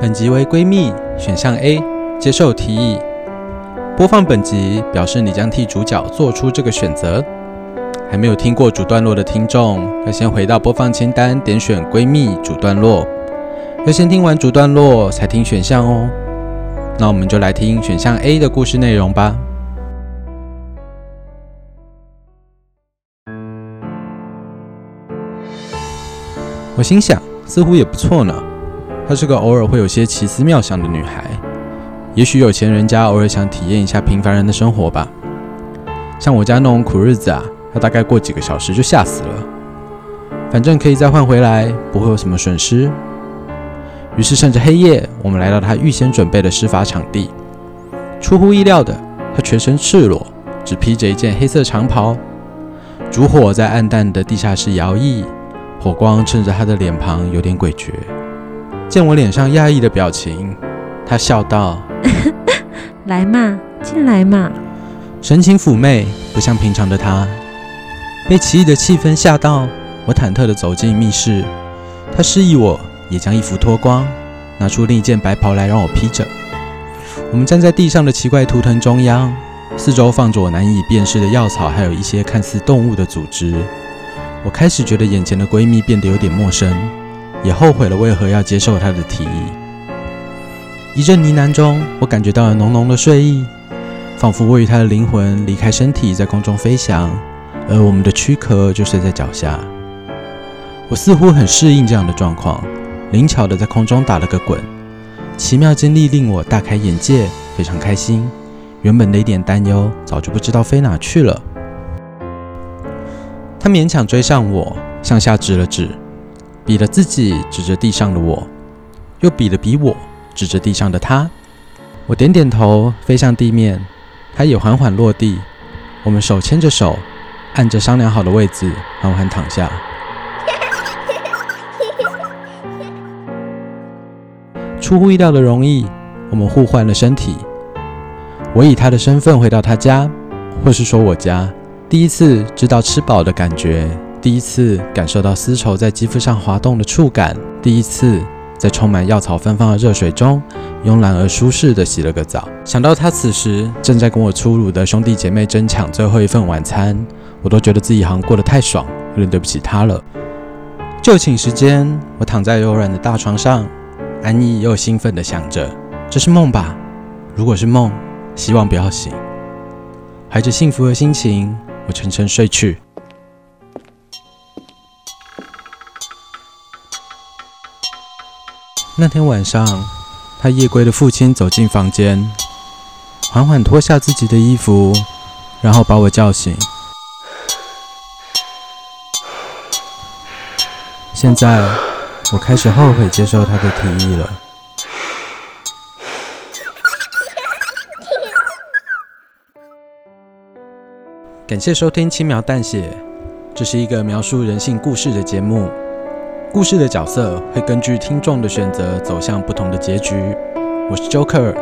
本集为闺蜜选项 A，接受提议。播放本集表示你将替主角做出这个选择。还没有听过主段落的听众，要先回到播放清单，点选闺蜜主段落。要先听完主段落才听选项哦。那我们就来听选项 A 的故事内容吧。我心想，似乎也不错呢。她是个偶尔会有些奇思妙想的女孩。也许有钱人家偶尔想体验一下平凡人的生活吧。像我家那种苦日子啊，她大概过几个小时就吓死了。反正可以再换回来，不会有什么损失。于是趁着黑夜，我们来到她预先准备的施法场地。出乎意料的，她全身赤裸，只披着一件黑色长袍。烛火在暗淡的地下室摇曳，火光衬着她的脸庞有点诡谲。见我脸上讶异的表情，他笑道：“ 来嘛，进来嘛。”神情妩媚，不像平常的她。被奇异的气氛吓到，我忐忑地走进密室。他示意我。也将衣服脱光，拿出另一件白袍来让我披着。我们站在地上的奇怪图腾中央，四周放着我难以辨识的药草，还有一些看似动物的组织。我开始觉得眼前的闺蜜变得有点陌生，也后悔了为何要接受他的提议。一阵呢喃中，我感觉到了浓浓的睡意，仿佛我与他的灵魂离开身体，在空中飞翔，而我们的躯壳就睡在脚下。我似乎很适应这样的状况。灵巧地在空中打了个滚，奇妙经历令我大开眼界，非常开心。原本的一点担忧早就不知道飞哪去了。他勉强追上我，向下指了指，比了自己，指着地上的我，又比了比我，指着地上的他。我点点头，飞向地面，他也缓缓落地。我们手牵着手，按着商量好的位置，缓缓躺下。出乎意料的容易，我们互换了身体。我以他的身份回到他家，或是说我家，第一次知道吃饱的感觉，第一次感受到丝绸在肌肤上滑动的触感，第一次在充满药草芬芳的热水中慵懒而舒适地洗了个澡。想到他此时正在跟我粗鲁的兄弟姐妹争抢最后一份晚餐，我都觉得自己好像过得太爽，有点对不起他了。就寝时间，我躺在柔软的大床上。安逸又兴奋地想着：“这是梦吧？如果是梦，希望不要醒。”怀着幸福的心情，我沉沉睡去。那天晚上，他夜归的父亲走进房间，缓缓脱下自己的衣服，然后把我叫醒。现在。我开始后悔接受他的提议了。感谢收听《轻描淡写》，这是一个描述人性故事的节目。故事的角色会根据听众的选择走向不同的结局。我是 Joker。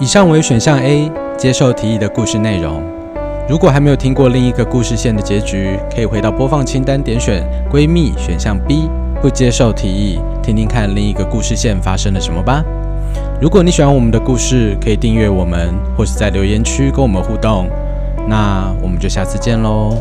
以上为选项 A，接受提议的故事内容。如果还没有听过另一个故事线的结局，可以回到播放清单点选“闺蜜”选项 B。不接受提议，听听看另一个故事线发生了什么吧。如果你喜欢我们的故事，可以订阅我们，或是在留言区跟我们互动。那我们就下次见喽。